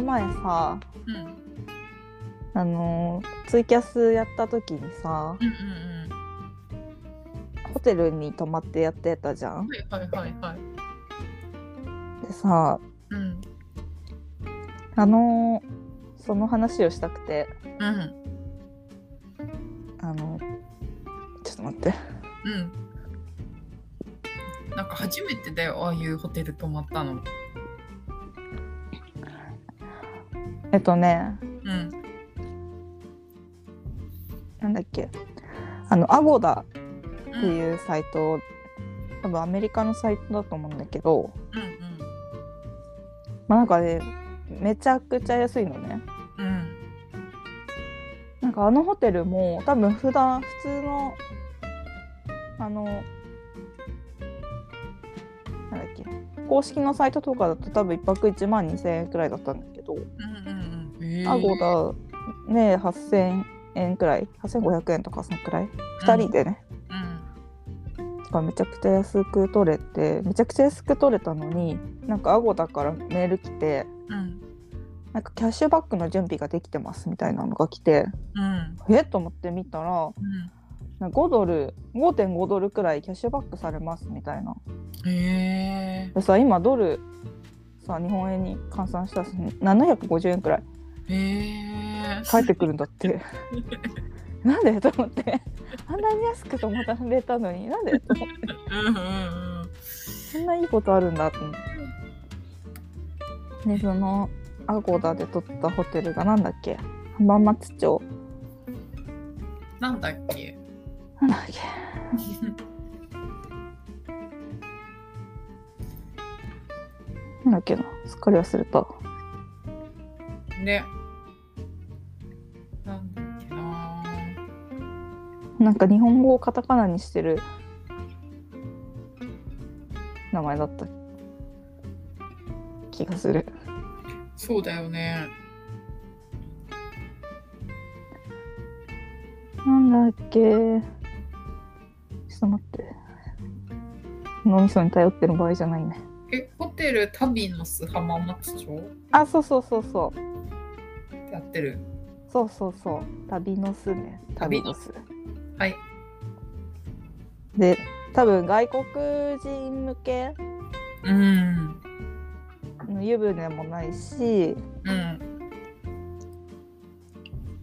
の前さうんあのツイキャスやった時にさうんうんホテルに泊まってやってたじゃんうん。はいはいはいはい。でさうんあのその話をしたくてうんあのちょっと待ってうん。なんか初めてだよああいうホテル泊まったの。えっとねうんなんだっけあのアゴダってうん。いうサイト、多分アメリカのサイトだと思うんだけどうんまあなんかねめちゃくちゃ安いのね。うんうん。なんかあのホテルも多分普段普通のあの公式のサイトとかだと多分1泊1万2000円くらいだったんだけど、うんうん Agoda ね8000円くらい。8500円とかそのくらい。2人でね、うんがめちゃくちゃ安く取れてめちゃくちゃ安く取れたのになんか Agoda からメール来てうん。なんかキャッシュバックの準備ができてますみたいなのが来てうん。え？っと思って見たらうん。なんか5ドル5.5ドルくらいキャッシュバックされますみたいな。へえでさ今ドルさ日本円に換算したら750円くらいへえ。返ってくるんだって。なんでと思って。あんなに安く泊まれたのに。なんでと思って。うんうんうん。そんないいことあるんだと思ってでそのアゴダで取ったホテルがなんだっけ？浜松町。なんだっけ？なんだっけなんだっけなすっかり忘れたね。なんだっけな。なんか日本語をカタカナにしてる名前だった気がするそうだよね。なんだっけと待って。脳みそに頼ってる場合じゃないね。え、ホテル旅の巣浜松町っあそうそうそうそう。てやってる。そうそうそう。旅の巣ね。旅の。巣。はい。で多分外国人向け？うん。の湯船もないし。うん。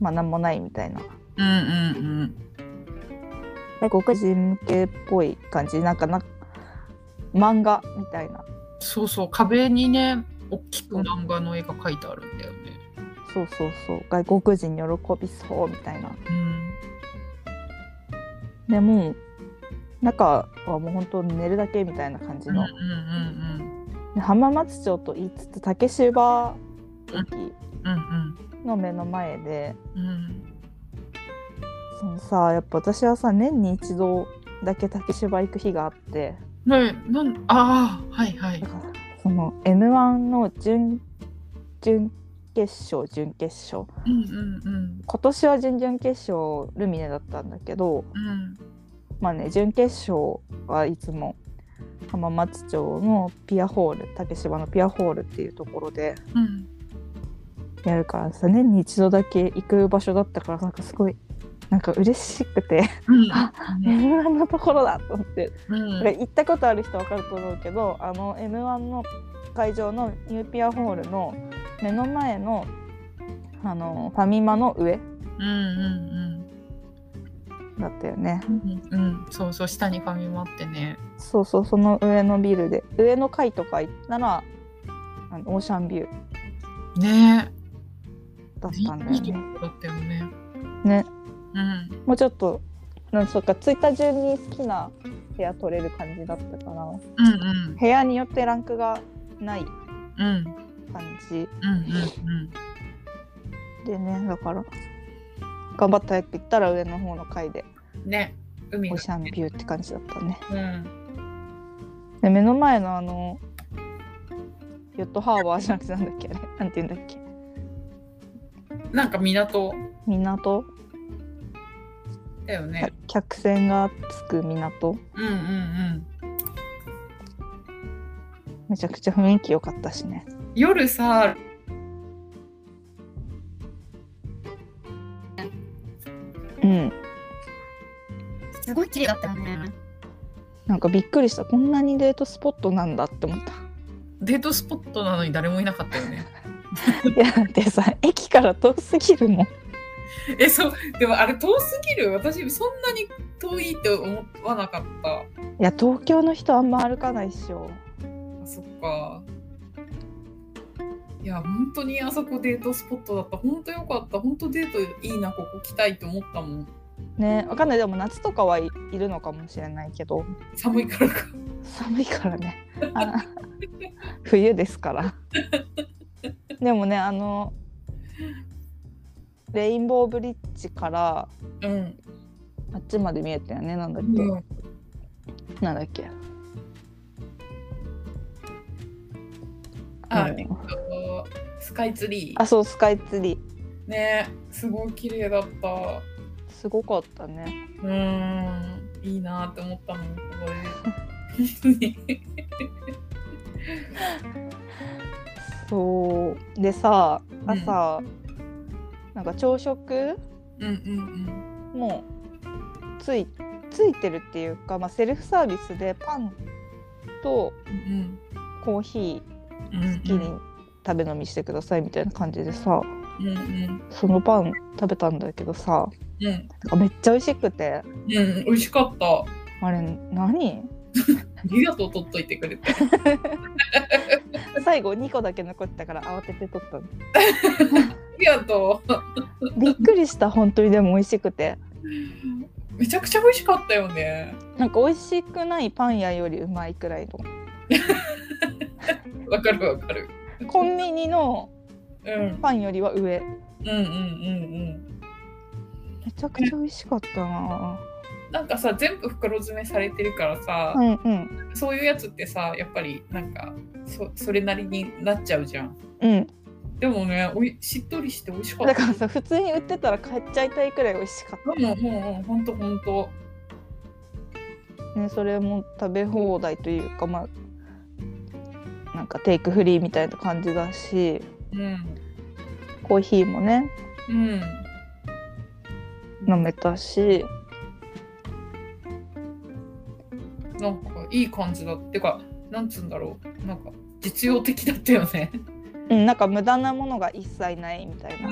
まあ何もないみたいな。うんうん外国人向けっぽい感じなんかな漫画みたいなそうそう、壁にね、大きく漫画の絵が描いてあるんだよね。そうそうそう外国人喜びそうみたいなうん。でも中はもう本当寝るだけみたいな感じの、うんうんうんで浜松町と言いつつ竹芝駅うん。うんの目の前でうん。うん。そのさやっぱ私はさ年に一度だけ竹芝行く日があってねなんああ、はいはいだ。からその m 1の準準決勝準決勝うんうんうん。今年は準々決勝ルミネだったんだけどうん。まあね準決勝はいつも浜松町のピアホール竹芝のピアホールっていうところでうん。やるからさ年に一度だけ行く場所だったからなんかすごいなんか嬉しくてうん。あ m 1のところだと思ってうん。これ行ったことある人わかると思うけどあの m 1の会場のニューピアホールの目の前のあのファミマの上うんうんだったよねうん。うん。そうそう、下にファミマってね。そうそうその上のビルで上の階とか行ったらあのオーシャンビューねだっえ。たんだよね。よね。ねうん。もうちょっとなんそうか着いた順に好きな部屋取れる感じだったからうんうん。部屋によってランクがないうん。感じでねだから頑張ったやって行ったら上の方の階でうん。ね。海がオーシャンビューって感じだったね。うん。で目の前のあのヨットハーバーじゃなくてなんだっけあれなんて言うんだっけなんか港港、だよね。客船がつく港？うんうんうん。めちゃくちゃ雰囲気良かったしね。夜さうん。すごい綺麗だったよね。なんかびっくりした。こんなにデートスポットなんだって思った。デートスポットなのに誰もいなかったよね。いやでさ駅から遠すぎるもん。え、そう、でもあれ遠すぎる。私、そんなに遠いって思わなかった。いや東京の人あんま歩かないっしょあそっか。いや、本当にあそこデートスポットだった。本当よかった。本当デートいいな、ここ来たいと思ったもん。ねわかんないでも夏とかはい、いるのかもしれないけど寒いからか。寒いからねあ冬ですから でもねあのレインボーブリッジからうん。あっちまで見えたよねなんだっけ、うん、なんだっけ？あ、うんえっと、スカイツリあそうスカイツリーー。ねすごい綺麗だった。すごかったねうーん、いいなって思ったもん、ここで。本当に。そうでさ朝、なんか朝食うんうついついてるっていうか、まあ、セルフサービスでパンとうん。コーヒうん。ー好きに食べ飲みしてくださいみたいな感じでさうんうん。そのパン食べたんだけどさうん。なんかめっちゃ美味しくてうん、美味しかった。あれ何？ありがとう、取っといてくれて。最後2個だけ残ってたから慌てて取ったのありがとびっくりした本当にでも美味しくてう。めちゃくちゃ美味しかったよね。なんか美味しくないパン屋よりうまいくらいの わかるわかる。コンビニのうん。パンよりは上うんうんうんうん。めちゃくちゃ美味しかったななんかさ、全部袋詰めされてるからさ、うんうんそういうやつってさ、やっぱりなんかそそれなりになっちゃうじゃん。うんでもね、おいしっとりして美味しかった。だからさ普通に売ってたら買っちゃいたいくらい美味しかっうんうんうん、ほんとほんと。たねそれも食べ放題というかまあなんかテイクフリーみたいな感じだしうん。コーヒーもねうん。飲めたしなんかいい感じだってか、なんつうんだろう。なんか実用的だったよね。うんなんか無駄なものが一切ないみたいな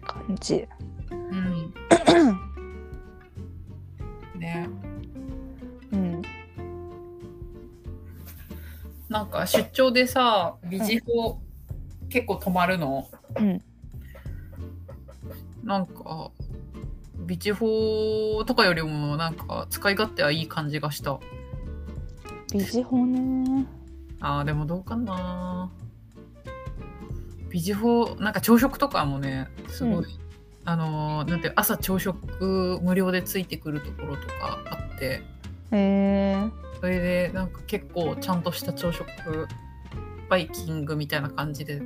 感じうん。うん。ね。うんなんか出張でさ、ビジホ結構泊まるの？うんなんか、ビジホとかよりもなんか使い勝手はいい感じがした。ビジホね。あーでもどうかな。ビジホなんか朝食とかもね、すごい、うん。あのーなんて朝朝食無料でついてくるところとかあって、へえそれでなんか結構ちゃんとした朝食バイキングみたいな感じで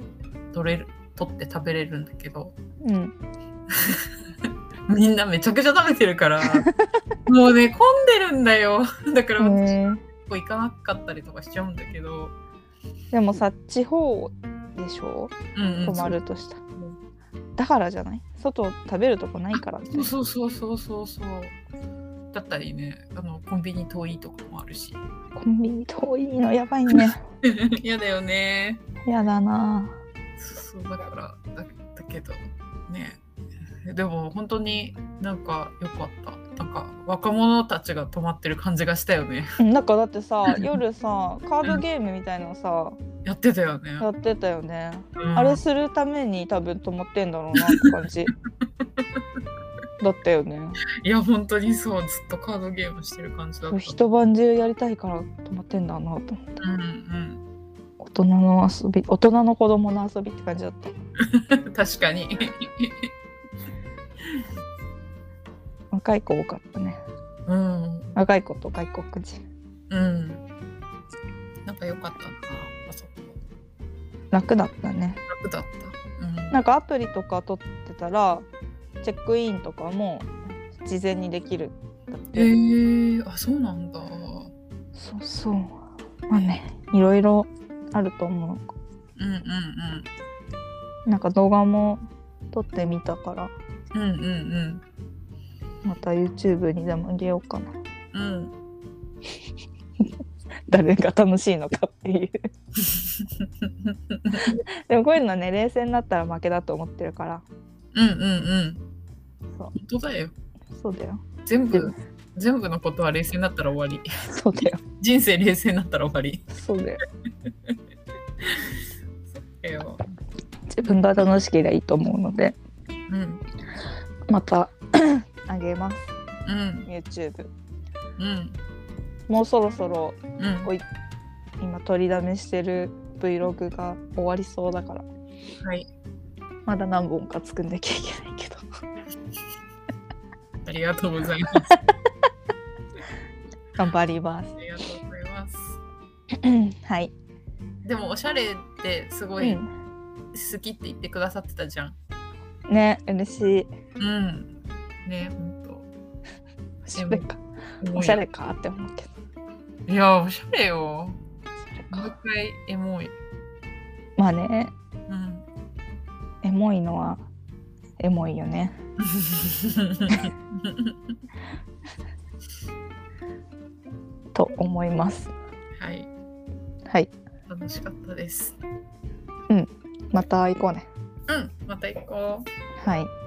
取れる取って食べれるんだけど。うん みんなめちゃくちゃ食べてるから もうね混んでるんだよ。だから私へえ。ここ行かなかったりとかしちゃうんだけど、でもさ地方でしょ？うんうん、泊まるとしたら。だからじゃない？外食べるとこないからそうそうそうそうそうそう。だったりね。あのコンビニ遠いとかもあるし。コンビニ遠いの？やばいね。嫌だよね。やだな。そうだからだだけどねでも本当になんか良かった。なんか若者たちが泊まってる感じがしたよね。うんなんかだってさ 夜さカードゲームみたいのさやってたよね、やってたよね。うん。あれするために多分泊まってんだろうなって感じ。だったよね。いや本当にそう。ずっとカードゲームしてる感じだった。一晩中やりたいから泊まってんだなと思ってうんうん。大人の遊び大人の子供の遊びって感じだった。確かに若い子多かったね。うん。若い子と外国人。うん。なんか良かったなあそこ。楽だったね。楽だった。うん。なんかアプリとか取ってたらチェックインとかも事前にできるんだって、えー、あそうなんだ。そうそう。まあねいろいろあると思う。んうんうなんか動画も撮ってみたから。うんうんうんうんまた YouTube にでも入れようかなうん。誰が楽しいのかっていう でもこういうのはね冷静になったら負けだと思ってるからうんうんうん。そう本当だよ。そうだよ全部、全部のことは冷静になったら終わり。そうだよ人生冷静になったら終わり。そうだよえよ。自分が楽しければいいと思うのでうん。またあげますうん。YouTube うん。もうそろそろうん。今取りだめしてる Vlog が終わりそうだからはい。まだ何本か作んなきゃいけないけど ありがとうございます。頑張りますありがとうございます。はい、でも、おしゃれってすごいうん、好きって言ってくださってたじゃん。ね嬉しいうん。ね、ほんと。おしゃれかおしゃれかって思うけどいや、おしゃれよ。もう一回エモい。まあねうん。エモいのはエモいよね と思いますはい。はい楽しかったです。また行こうねうん。また行こう。はい